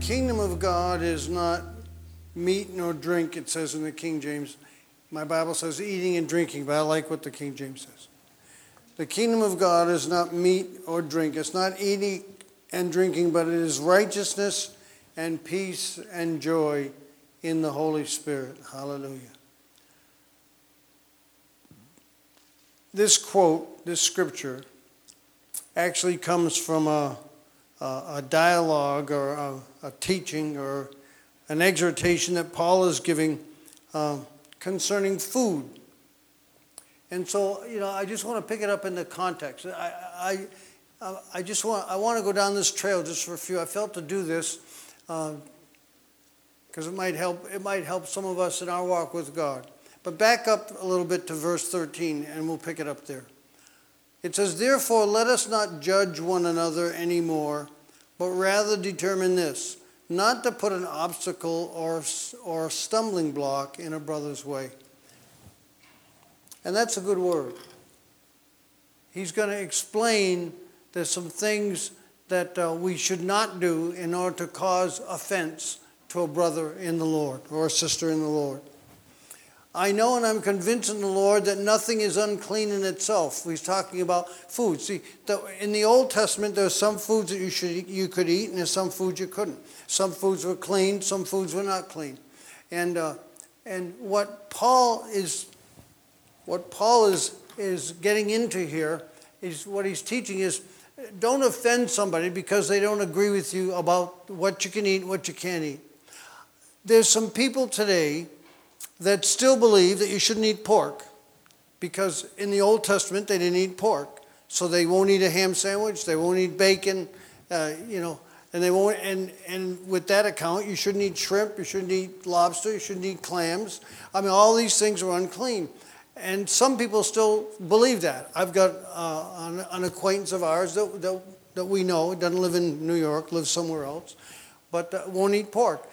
Kingdom of God is not meat nor drink, it says in the King James. My Bible says eating and drinking, but I like what the King James says. The kingdom of God is not meat or drink. It's not eating and drinking, but it is righteousness and peace and joy in the Holy Spirit. Hallelujah. This quote, this scripture, actually comes from a, a, a dialogue or a, a, teaching or an exhortation that Paul is giving uh, concerning food. And so, you know, I just want to pick it up in the context. I, I, I just want, I want to go down this trail just for a few. I felt to do this because uh, it might help. It might help some of us in our walk with God. But back up a little bit to verse 13, and we'll pick it up there. It says, Therefore, let us not judge one another anymore, but rather determine this not to put an obstacle or, or stumbling block in a brother's way. And that's a good word. He's going to explain there's some things that uh, we should not do in order to cause offense to a brother in the Lord or a sister in the Lord. I know and I'm convinced in the Lord that nothing is unclean in itself. He's talking about food. See, the, in the Old Testament, there there's some foods that you, should, you could eat, and there's some foods you couldn't. Some foods were clean, some foods were not clean. And, uh, and what Paul is, what Paul is, is getting into here is what he's teaching is don't offend somebody because they don't agree with you about what you can eat and what you can't eat. There's some people today that still believe that you shouldn't eat pork because in the Old Testament they didn't eat pork. So they won't eat a ham sandwich, they won't eat bacon, uh, you know, and they won't, and, and with that account, you shouldn't eat shrimp, you shouldn't eat lobster, you shouldn't eat clams. I mean, all these things are unclean. And some people still believe that. I've got uh, an, an, acquaintance of ours that, that, that, we know, doesn't live in New York, lives somewhere else, but uh, won't eat pork.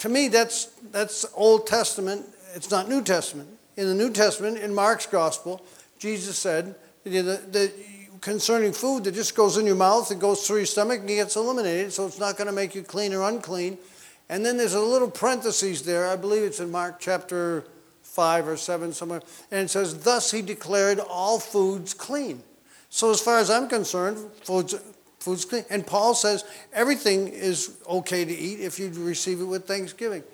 To me, that's, that's Old Testament, it's not New Testament. In the New Testament, in Mark's Gospel, Jesus said that concerning food that just goes in your mouth, it goes through your stomach, and gets eliminated, so it's not going to make you clean or unclean. And then there's a little parenthesis there, I believe it's in Mark chapter 5 or 7 somewhere, and it says, Thus he declared all foods clean. So, as far as I'm concerned, foods, food's clean. And Paul says everything is okay to eat if you receive it with thanksgiving.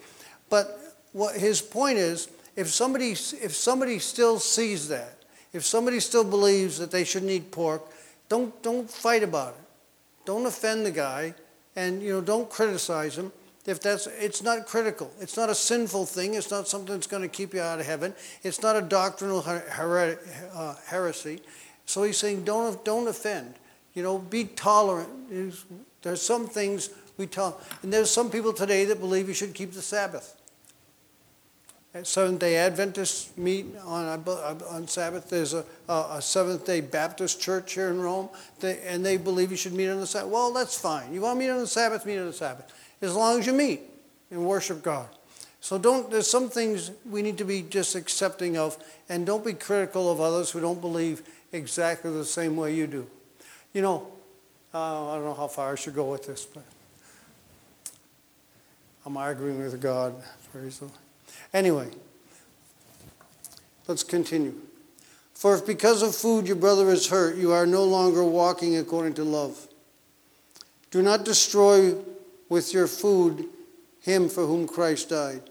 But what his point is, if somebody, if somebody still sees that, if somebody still believes that they shouldn't eat pork, don't, don't fight about it. Don't offend the guy, and you know, don't criticize him. If that's, it's not critical. It's not a sinful thing. It's not something that's going to keep you out of heaven. It's not a doctrinal her- uh, heresy. So he's saying, don't, don't offend. You know, be tolerant. There's some things we tell, and there's some people today that believe you should keep the Sabbath. Seventh day Adventists meet on, on Sabbath. There's a, a Seventh day Baptist church here in Rome, they, and they believe you should meet on the Sabbath. Well, that's fine. You want to meet on the Sabbath, meet on the Sabbath, as long as you meet and worship God. So don't, there's some things we need to be just accepting of, and don't be critical of others who don't believe exactly the same way you do. You know, uh, I don't know how far I should go with this, but I'm arguing with God. Anyway, let's continue. For if because of food your brother is hurt, you are no longer walking according to love. Do not destroy with your food him for whom Christ died.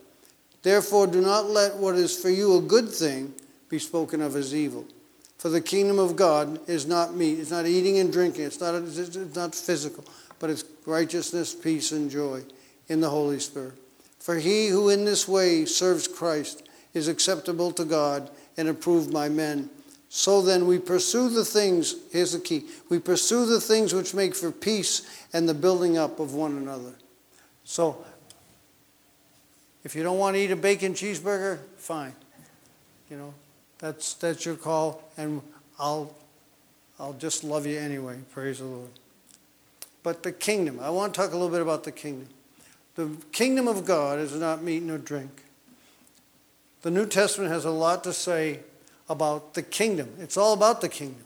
Therefore, do not let what is for you a good thing be spoken of as evil. For the kingdom of God is not meat, it's not eating and drinking, it's not, it's not physical, but it's righteousness, peace, and joy in the Holy Spirit. For he who in this way serves Christ is acceptable to God and approved by men. So then we pursue the things, here's the key we pursue the things which make for peace and the building up of one another. So, if you don't want to eat a bacon cheeseburger, fine. You know, that's that's your call, and I'll I'll just love you anyway. Praise the Lord. But the kingdom, I want to talk a little bit about the kingdom. The kingdom of God is not meat nor drink. The New Testament has a lot to say about the kingdom. It's all about the kingdom.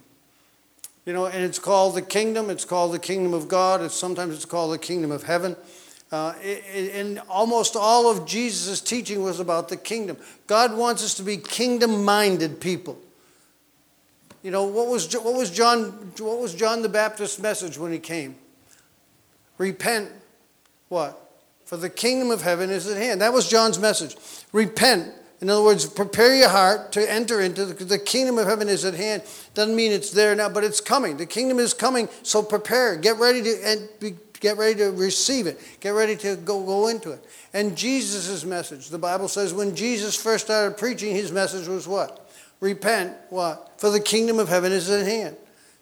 You know, and it's called the kingdom. It's called the kingdom of God. Sometimes it's called the kingdom of heaven. Uh, and almost all of Jesus' teaching was about the kingdom. God wants us to be kingdom-minded people. You know, what was, what was John, what was John the Baptist's message when he came? Repent, what? For the kingdom of heaven is at hand. That was John's message. Repent. In other words, prepare your heart to enter into the, the kingdom of heaven is at hand. Doesn't mean it's there now, but it's coming. The kingdom is coming, so prepare. Get ready to and be, get ready to receive it. Get ready to go, go into it. And Jesus' message, the Bible says when Jesus first started preaching, his message was what? Repent, what? For the kingdom of heaven is at hand.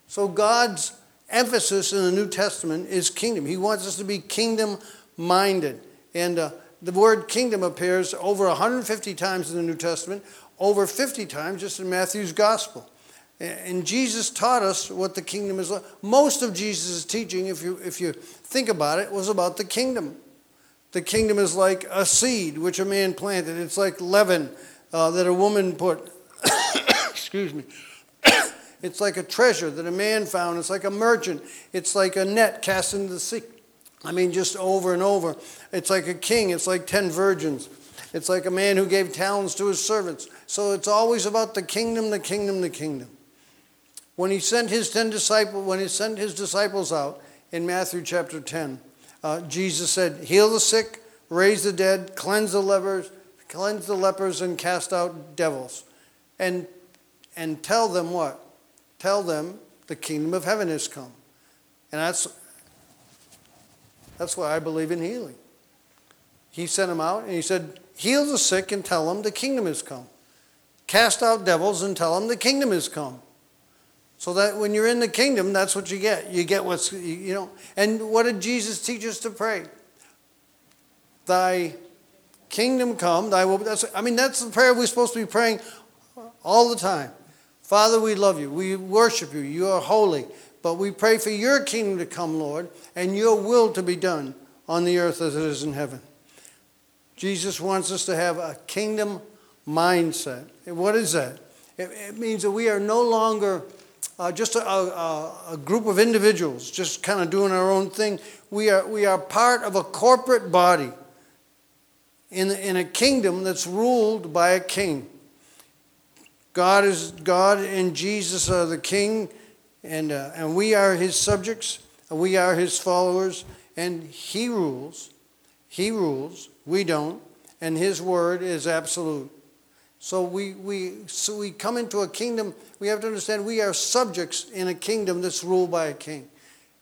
So God's emphasis in the New Testament is kingdom. He wants us to be kingdom minded. And uh, the word kingdom appears over 150 times in the New Testament, over 50 times just in Matthew's gospel. And Jesus taught us what the kingdom is like. Most of Jesus' teaching, if you, if you think about it, was about the kingdom. The kingdom is like a seed which a man planted, it's like leaven uh, that a woman put. Excuse me. it's like a treasure that a man found. It's like a merchant. It's like a net cast into the sea. I mean, just over and over. It's like a king, it's like 10 virgins. It's like a man who gave talents to his servants. So it's always about the kingdom, the kingdom, the kingdom. When he sent his 10 disciples, when he sent his disciples out in Matthew chapter 10, uh, Jesus said, Heal the sick, raise the dead, cleanse the lepers, cleanse the lepers, and cast out devils. And, and tell them what? Tell them the kingdom of heaven has come. And that's that's why I believe in healing. He sent him out and he said, Heal the sick and tell them the kingdom has come. Cast out devils and tell them the kingdom has come. So that when you're in the kingdom, that's what you get. You get what's, you know. And what did Jesus teach us to pray? Thy kingdom come, thy will. That's, I mean, that's the prayer we're supposed to be praying all the time. Father, we love you. We worship you. You are holy. But we pray for your kingdom to come, Lord, and your will to be done on the earth as it is in heaven. Jesus wants us to have a kingdom mindset. What is that? It, it means that we are no longer uh, just a, a, a group of individuals just kind of doing our own thing. We are, we are part of a corporate body in, in a kingdom that's ruled by a king. God is God and Jesus are the king and, uh, and we are his subjects, we are his followers, and he rules. He rules, we don't, and his word is absolute. So we, we, so we come into a kingdom, we have to understand we are subjects in a kingdom that's ruled by a king.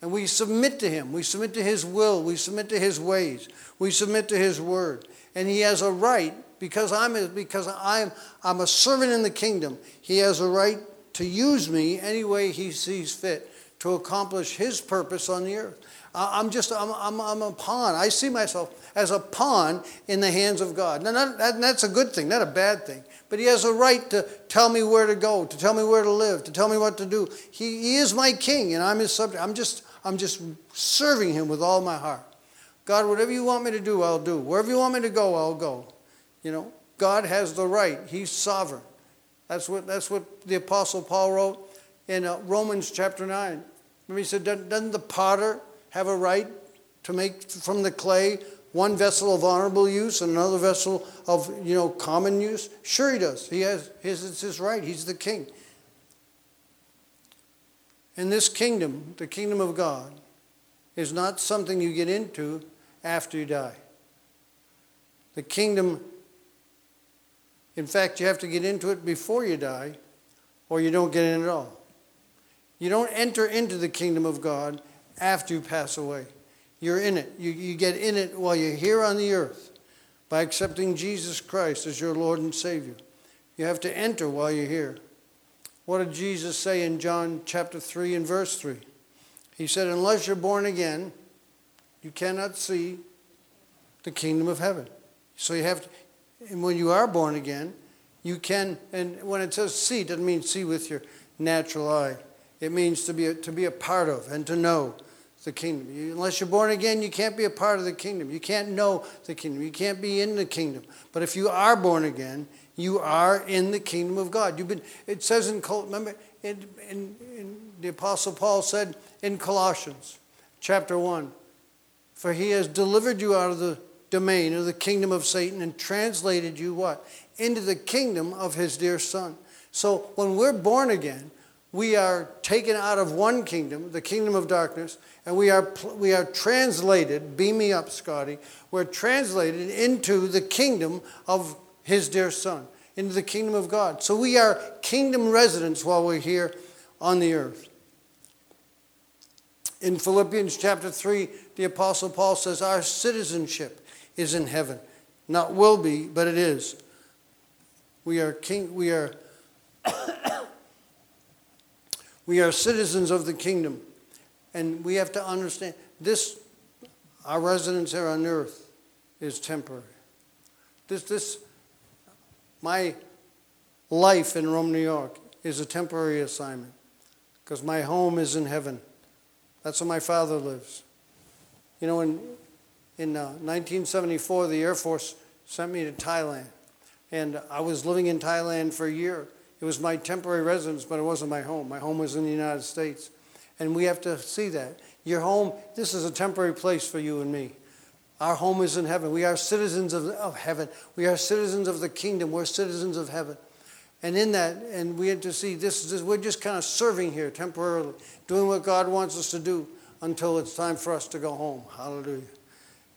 And we submit to him. We submit to his will. We submit to his ways. We submit to his word. And he has a right, because I'm, a, because I'm, I'm a servant in the kingdom, he has a right to use me any way he sees fit to accomplish his purpose on the earth. I'm just, I'm, I'm, I'm a pawn. I see myself as a pawn in the hands of God. Now, that, that's a good thing, not a bad thing. But he has a right to tell me where to go, to tell me where to live, to tell me what to do. He, he is my king, and I'm his subject. I'm just, I'm just serving him with all my heart. God, whatever you want me to do, I'll do. Wherever you want me to go, I'll go. You know, God has the right. He's sovereign. That's what, that's what the Apostle Paul wrote in uh, Romans chapter 9. Remember, he said, Doesn't the potter have a right to make from the clay one vessel of honorable use and another vessel of you know common use? Sure, he does. He has his, it's his right. He's the king. And this kingdom, the kingdom of God, is not something you get into after you die. The kingdom in fact, you have to get into it before you die, or you don't get in at all. You don't enter into the kingdom of God after you pass away. You're in it. You, you get in it while you're here on the earth by accepting Jesus Christ as your Lord and Savior. You have to enter while you're here. What did Jesus say in John chapter 3 and verse 3? He said, Unless you're born again, you cannot see the kingdom of heaven. So you have to, and when you are born again, you can, and when it says see, it doesn't mean see with your natural eye. It means to be a, to be a part of and to know the kingdom. You, unless you're born again, you can't be a part of the kingdom. You can't know the kingdom. You can't be in the kingdom. But if you are born again, you are in the kingdom of God. You've been. It says in remember in, in, in the apostle Paul said in Colossians chapter one, for he has delivered you out of the domain of the kingdom of Satan and translated you what into the kingdom of his dear son. So when we're born again, we are taken out of one kingdom, the kingdom of darkness, and we are, we are translated, beam me up, Scotty, we're translated into the kingdom of his dear son, into the kingdom of God. So we are kingdom residents while we're here on the earth. In Philippians chapter 3, the Apostle Paul says, Our citizenship is in heaven. Not will be, but it is. We are king, we are we are citizens of the kingdom. And we have to understand this, our residence here on earth is temporary. This, this, my life in Rome, New York is a temporary assignment because my home is in heaven. That's where my father lives. You know, in, in uh, 1974, the Air Force sent me to Thailand. And I was living in Thailand for a year. It was my temporary residence, but it wasn't my home. My home was in the United States. And we have to see that. Your home, this is a temporary place for you and me. Our home is in heaven. We are citizens of, of heaven. We are citizens of the kingdom. We're citizens of heaven. And in that, and we have to see this, this we're just kind of serving here temporarily, doing what God wants us to do until it's time for us to go home. Hallelujah.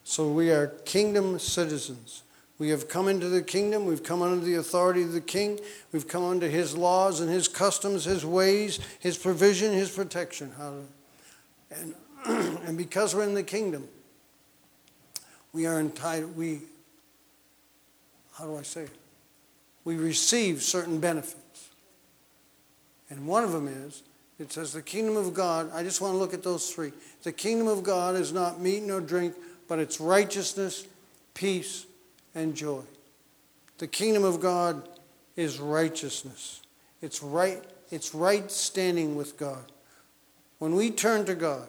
So we are kingdom citizens. We have come into the kingdom. We've come under the authority of the king. We've come under his laws and his customs, his ways, his provision, his protection. And, and because we're in the kingdom, we are entitled, we, how do I say it? We receive certain benefits. And one of them is, it says, the kingdom of God, I just want to look at those three. The kingdom of God is not meat nor drink, but it's righteousness, peace, and joy. The kingdom of God is righteousness. It's right, it's right standing with God. When we turn to God,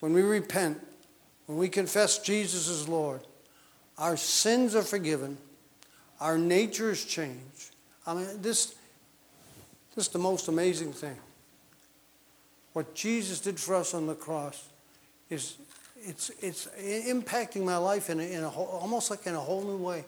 when we repent, when we confess Jesus as Lord, our sins are forgiven, our nature is changed. I mean, this, this is the most amazing thing. What Jesus did for us on the cross is it's, it's impacting my life in, a, in a whole, almost like in a whole new way.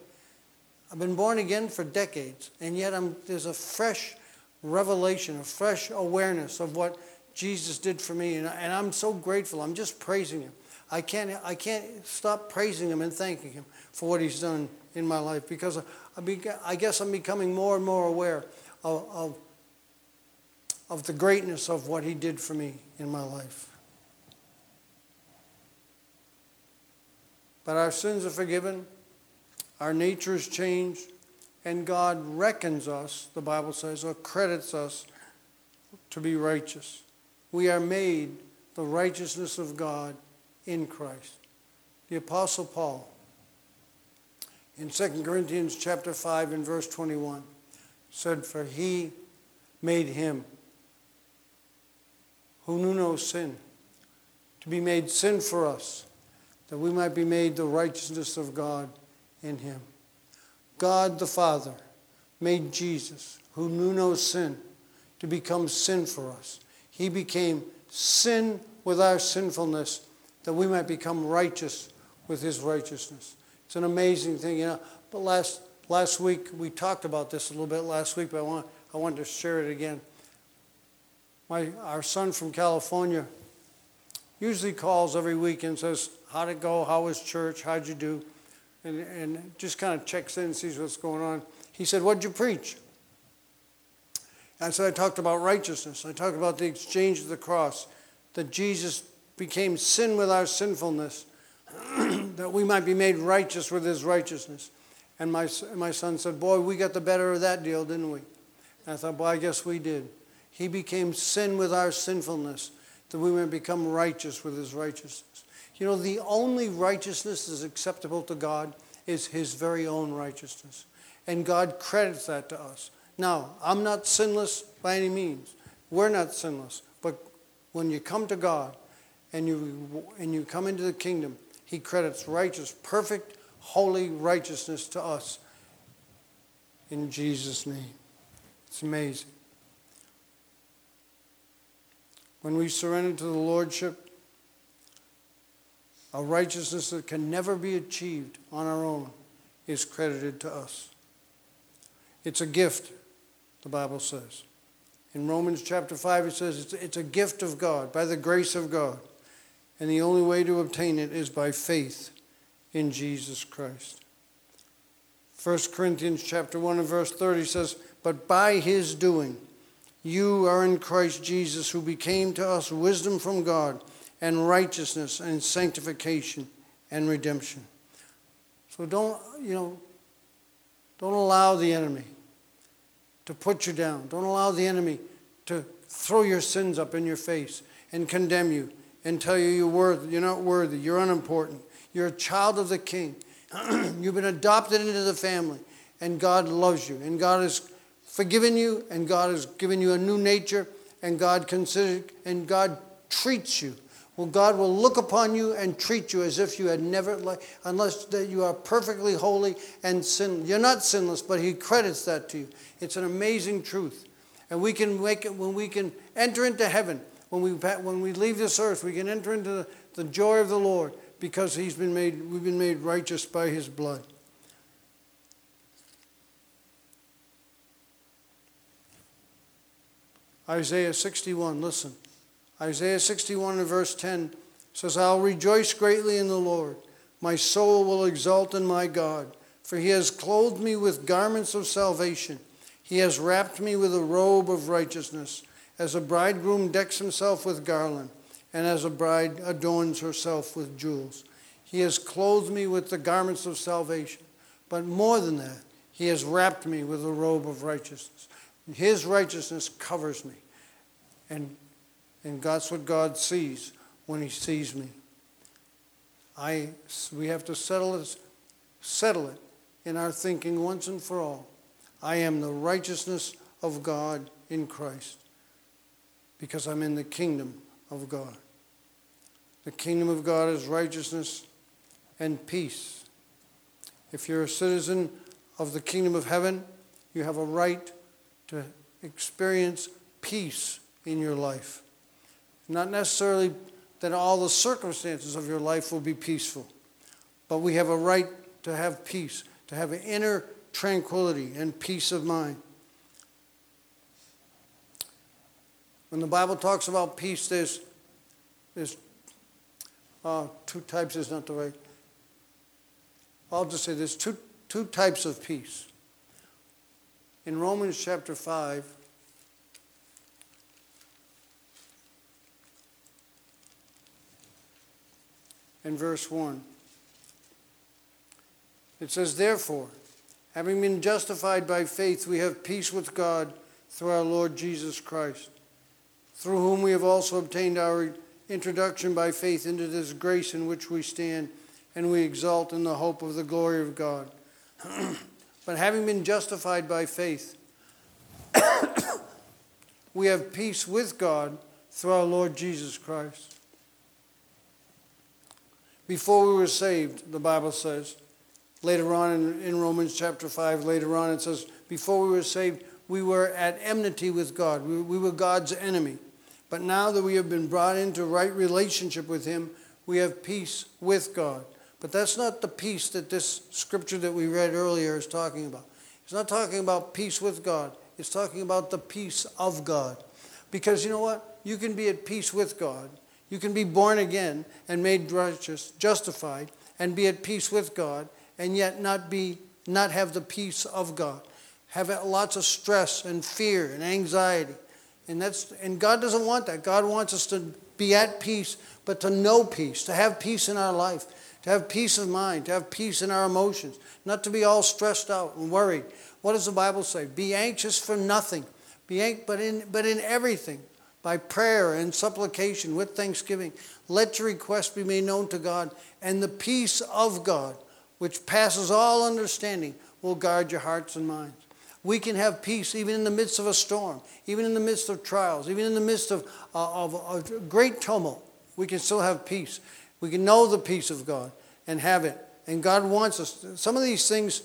I've been born again for decades, and yet I'm, there's a fresh revelation, a fresh awareness of what Jesus did for me, and, and I'm so grateful. I'm just praising Him. I can't, I can't stop praising Him and thanking Him for what He's done in my life because I, I guess I'm becoming more and more aware of, of, of the greatness of what He did for me in my life. But our sins are forgiven, our nature is changed, and God reckons us, the Bible says, or credits us to be righteous. We are made the righteousness of God in Christ. The Apostle Paul, in 2 Corinthians chapter 5 and verse 21, said, For he made him who knew no sin to be made sin for us that we might be made the righteousness of God in him. God the Father made Jesus, who knew no sin, to become sin for us. He became sin with our sinfulness, that we might become righteous with his righteousness. It's an amazing thing, you know. But last last week we talked about this a little bit last week, but I want I wanted to share it again. My our son from California usually calls every week and says, How'd it go? How was church? How'd you do? And, and just kind of checks in and sees what's going on. He said, What'd you preach? And so I talked about righteousness. I talked about the exchange of the cross, that Jesus became sin with our sinfulness, that we might be made righteous with his righteousness. And my, my son said, Boy, we got the better of that deal, didn't we? And I thought, Boy, I guess we did. He became sin with our sinfulness that we may become righteous with his righteousness. You know, the only righteousness is acceptable to God is his very own righteousness. And God credits that to us. Now, I'm not sinless by any means. We're not sinless. But when you come to God and you, and you come into the kingdom, he credits righteous, perfect, holy righteousness to us in Jesus' name. It's amazing. When we surrender to the Lordship, a righteousness that can never be achieved on our own is credited to us. It's a gift, the Bible says. In Romans chapter 5, it says it's, it's a gift of God, by the grace of God. And the only way to obtain it is by faith in Jesus Christ. 1 Corinthians chapter 1 and verse 30 says, But by his doing, you are in Christ Jesus, who became to us wisdom from God and righteousness and sanctification and redemption. So don't, you know, don't allow the enemy to put you down. Don't allow the enemy to throw your sins up in your face and condemn you and tell you you're worthy. You're not worthy. You're unimportant. You're a child of the King. You've been adopted into the family, and God loves you, and God has forgiven you, and God has given you a new nature, and God consider and God treats you. Well, God will look upon you and treat you as if you had never, unless that you are perfectly holy and sin. You're not sinless, but He credits that to you. It's an amazing truth, and we can make it when we can enter into heaven when we, when we leave this earth, we can enter into the, the joy of the Lord because he's been made, we've been made righteous by his blood. Isaiah 61, listen. Isaiah 61 and verse 10 says, I'll rejoice greatly in the Lord. My soul will exult in my God, for he has clothed me with garments of salvation. He has wrapped me with a robe of righteousness as a bridegroom decks himself with garland, and as a bride adorns herself with jewels. He has clothed me with the garments of salvation. But more than that, he has wrapped me with a robe of righteousness. His righteousness covers me. And, and that's what God sees when he sees me. I, we have to settle it, settle it in our thinking once and for all. I am the righteousness of God in Christ because I'm in the kingdom of God. The kingdom of God is righteousness and peace. If you're a citizen of the kingdom of heaven, you have a right to experience peace in your life. Not necessarily that all the circumstances of your life will be peaceful, but we have a right to have peace, to have an inner tranquility and peace of mind. When the Bible talks about peace, there's, there's uh, two types is not the right. I'll just say there's two, two types of peace. In Romans chapter 5, and verse 1, it says, Therefore, having been justified by faith, we have peace with God through our Lord Jesus Christ through whom we have also obtained our introduction by faith into this grace in which we stand, and we exult in the hope of the glory of God. but having been justified by faith, we have peace with God through our Lord Jesus Christ. Before we were saved, the Bible says, later on in, in Romans chapter 5, later on it says, before we were saved, we were at enmity with God. We, we were God's enemy. But now that we have been brought into right relationship with Him, we have peace with God. But that's not the peace that this scripture that we read earlier is talking about. It's not talking about peace with God, it's talking about the peace of God. Because you know what? You can be at peace with God. You can be born again and made righteous, justified, and be at peace with God, and yet not be not have the peace of God. Have lots of stress and fear and anxiety and that's and God doesn't want that. God wants us to be at peace, but to know peace, to have peace in our life, to have peace of mind, to have peace in our emotions, not to be all stressed out and worried. What does the Bible say? Be anxious for nothing. Be but in but in everything by prayer and supplication with thanksgiving. Let your requests be made known to God, and the peace of God, which passes all understanding, will guard your hearts and minds. We can have peace even in the midst of a storm, even in the midst of trials, even in the midst of, uh, of, of great tumult. We can still have peace. We can know the peace of God and have it. And God wants us. To, Some of these things,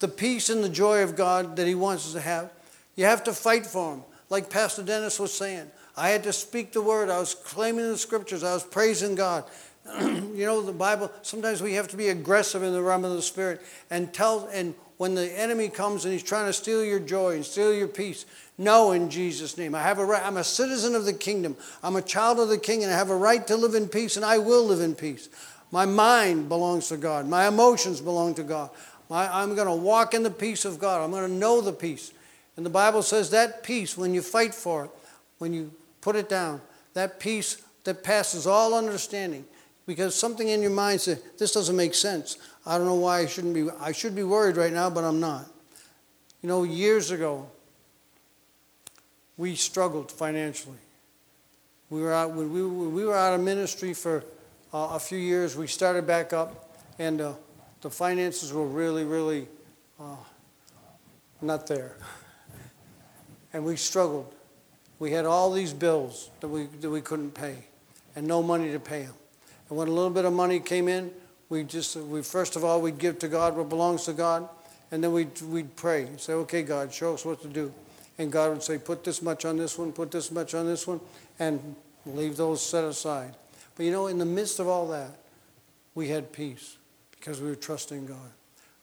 the peace and the joy of God that He wants us to have, you have to fight for them like Pastor Dennis was saying. I had to speak the word. I was claiming the scriptures. I was praising God. you know, the Bible, sometimes we have to be aggressive in the realm of the Spirit and tell, and when the enemy comes and he's trying to steal your joy and steal your peace, no, in Jesus' name. I have a right, I'm a citizen of the kingdom. I'm a child of the king and I have a right to live in peace and I will live in peace. My mind belongs to God. My emotions belong to God. My, I'm going to walk in the peace of God. I'm going to know the peace. And the Bible says that peace, when you fight for it, when you put it down, that peace that passes all understanding, because something in your mind says, this doesn't make sense. I don't know why I shouldn't be, I should be worried right now, but I'm not. You know, years ago, we struggled financially. We were out, when we, we were out of ministry for uh, a few years. We started back up, and uh, the finances were really, really uh, not there and we struggled. We had all these bills that we, that we couldn't pay and no money to pay them. And when a little bit of money came in, we just, we first of all, we'd give to God what belongs to God, and then we'd, we'd pray and say, okay, God, show us what to do. And God would say, put this much on this one, put this much on this one, and leave those set aside. But you know, in the midst of all that, we had peace because we were trusting God.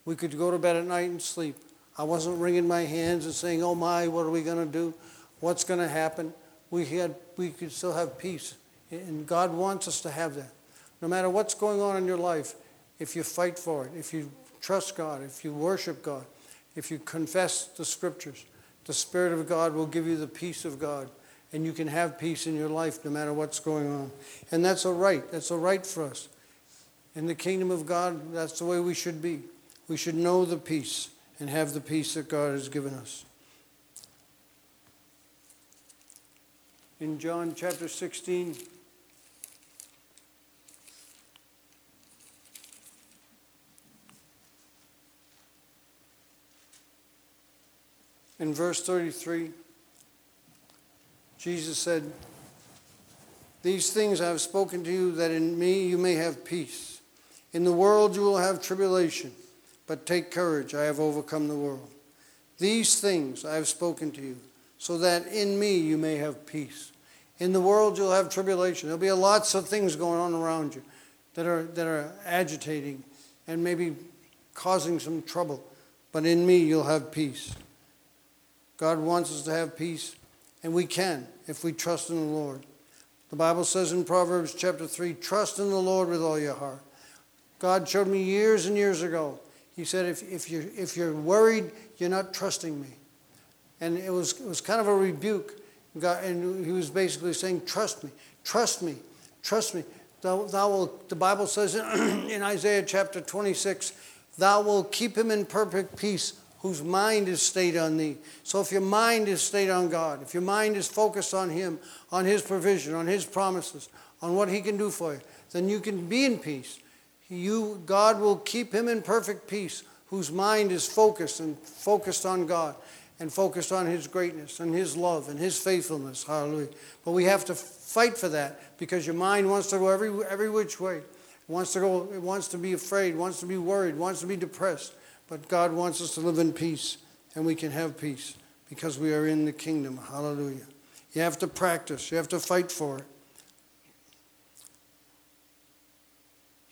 We could go to bed at night and sleep I wasn't wringing my hands and saying, oh my, what are we going to do? What's going to happen? We, had, we could still have peace. And God wants us to have that. No matter what's going on in your life, if you fight for it, if you trust God, if you worship God, if you confess the scriptures, the Spirit of God will give you the peace of God. And you can have peace in your life no matter what's going on. And that's a right. That's a right for us. In the kingdom of God, that's the way we should be. We should know the peace and have the peace that God has given us. In John chapter 16, in verse 33, Jesus said, These things I have spoken to you, that in me you may have peace. In the world you will have tribulation. But take courage, I have overcome the world. These things I have spoken to you, so that in me you may have peace. In the world you'll have tribulation. There'll be lots of things going on around you that are, that are agitating and maybe causing some trouble. But in me you'll have peace. God wants us to have peace, and we can if we trust in the Lord. The Bible says in Proverbs chapter 3 trust in the Lord with all your heart. God showed me years and years ago he said, if, if, you're, if you're worried, you're not trusting me. And it was, it was kind of a rebuke. God, and he was basically saying, trust me, trust me, trust me. Thou, thou will, the Bible says in Isaiah chapter 26, thou will keep him in perfect peace whose mind is stayed on thee. So if your mind is stayed on God, if your mind is focused on him, on his provision, on his promises, on what he can do for you, then you can be in peace you, God will keep him in perfect peace, whose mind is focused and focused on God and focused on his greatness and his love and his faithfulness. Hallelujah. But we have to fight for that because your mind wants to go every, every which way. It wants to go, it wants to be afraid, wants to be worried, wants to be depressed. But God wants us to live in peace, and we can have peace because we are in the kingdom. Hallelujah. You have to practice, you have to fight for it.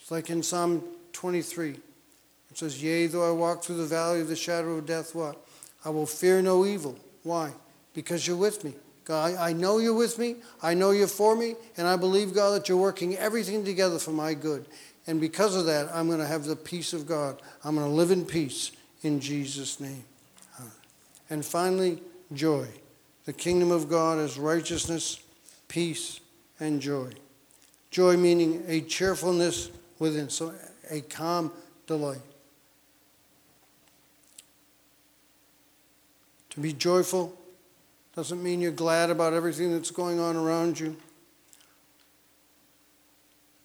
It's like in Psalm 23. It says, Yea, though I walk through the valley of the shadow of death, what? I will fear no evil. Why? Because you're with me. God, I know you're with me. I know you're for me. And I believe, God, that you're working everything together for my good. And because of that, I'm going to have the peace of God. I'm going to live in peace in Jesus' name. And finally, joy. The kingdom of God is righteousness, peace, and joy. Joy meaning a cheerfulness within. So a calm delight. To be joyful Doesn't mean you're glad about everything that's going on around you.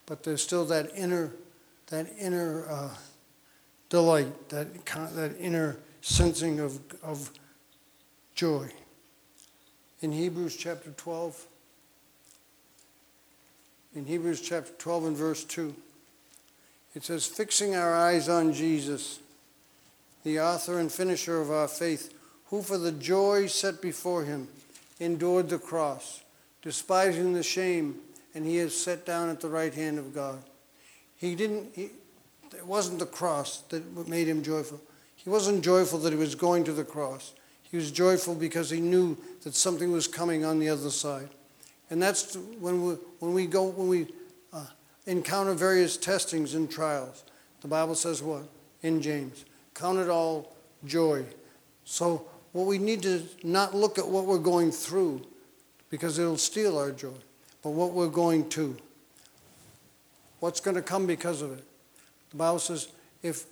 But there's still that inner, that inner uh, delight, that, that inner sensing of, of joy. In Hebrews chapter 12, in Hebrews chapter 12 and verse 2, it says, Fixing our eyes on Jesus, the author and finisher of our faith, who for the joy set before him endured the cross, despising the shame, and he is set down at the right hand of God. He didn't, he, it wasn't the cross that made him joyful. He wasn't joyful that he was going to the cross. He was joyful because he knew that something was coming on the other side. And that's when we, when we go, when we encounter various testings and trials. The Bible says what? In James. Count it all joy. So, what we need to not look at what we're going through because it'll steal our joy, but what we're going to. What's going to come because of it? The Bible says if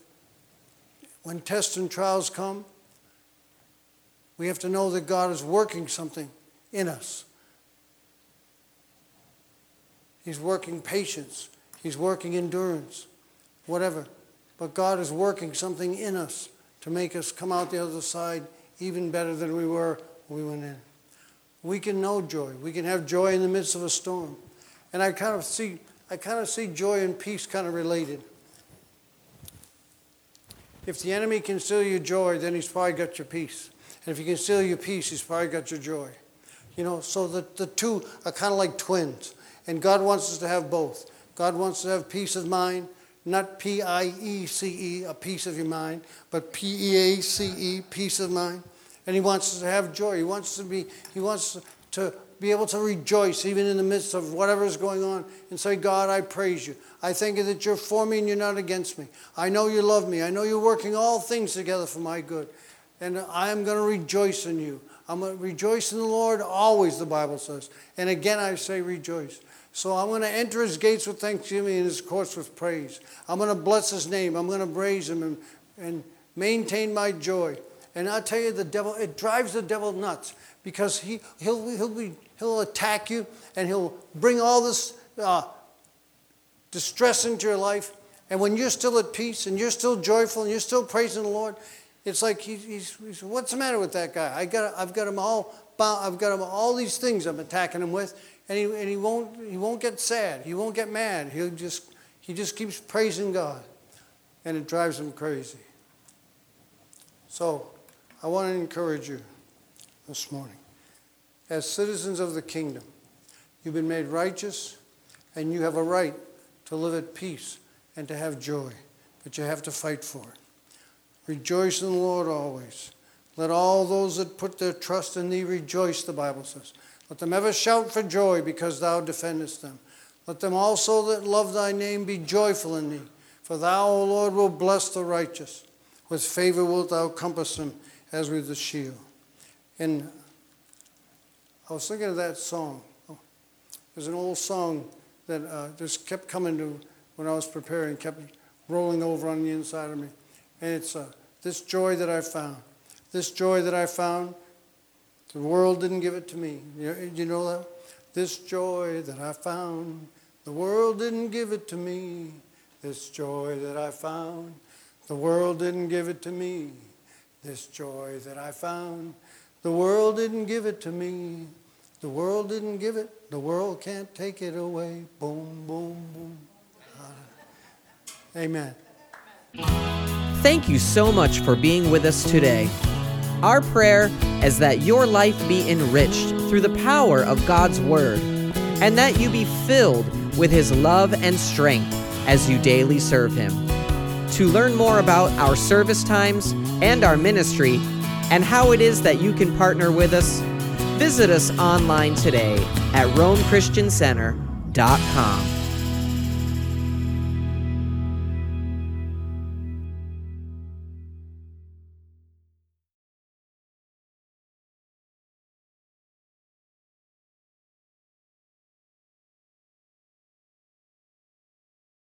when tests and trials come, we have to know that God is working something in us. He's working patience. He's working endurance, whatever. But God is working something in us to make us come out the other side even better than we were when we went in. We can know joy. We can have joy in the midst of a storm. And I kind of see, I kind of see joy and peace kind of related. If the enemy can steal your joy, then he's probably got your peace. And if he can steal your peace, he's probably got your joy. You know, so the, the two are kind of like twins. And God wants us to have both. God wants to have peace of mind, not P I E C E, a piece of your mind, but P E A C E, peace of mind. And He wants us to have joy. He wants to be, He wants to be able to rejoice even in the midst of whatever is going on and say, God, I praise you. I thank you that you're for me and you're not against me. I know you love me. I know you're working all things together for my good. And I am going to rejoice in you. I'm going to rejoice in the Lord always, the Bible says. And again, I say rejoice. So I'm going to enter his gates with thanksgiving and his courts with praise. I'm going to bless his name. I'm going to praise him and, and maintain my joy. And I tell you, the devil, it drives the devil nuts because he, he'll, he'll, be, he'll attack you and he'll bring all this uh, distress into your life. And when you're still at peace and you're still joyful and you're still praising the Lord, it's like he, he's, he's, what's the matter with that guy? I got, I've got him all, I've got him all these things I'm attacking him with, and he, and he won't he won't get sad. He won't get mad. He'll just he just keeps praising God, and it drives him crazy. So, I want to encourage you this morning, as citizens of the kingdom, you've been made righteous, and you have a right to live at peace and to have joy, but you have to fight for it. Rejoice in the Lord always. Let all those that put their trust in thee rejoice, the Bible says. Let them ever shout for joy because thou defendest them. Let them also that love thy name be joyful in thee. For thou, O Lord, will bless the righteous. With favor wilt thou compass them as with a shield. And I was thinking of that song. There's an old song that uh, just kept coming to when I was preparing, kept rolling over on the inside of me. And it's uh, this joy that I found. This joy that I found the world didn't give it to me. You, you know that? This joy that I found, the world didn't give it to me. This joy that I found, the world didn't give it to me. This joy that I found, the world didn't give it to me. The world didn't give it. The world can't take it away. Boom, boom, boom. Amen. Thank you so much for being with us today. Our prayer is that your life be enriched through the power of God's Word, and that you be filled with His love and strength as you daily serve Him. To learn more about our service times and our ministry, and how it is that you can partner with us, visit us online today at RomeChristianCenter.com.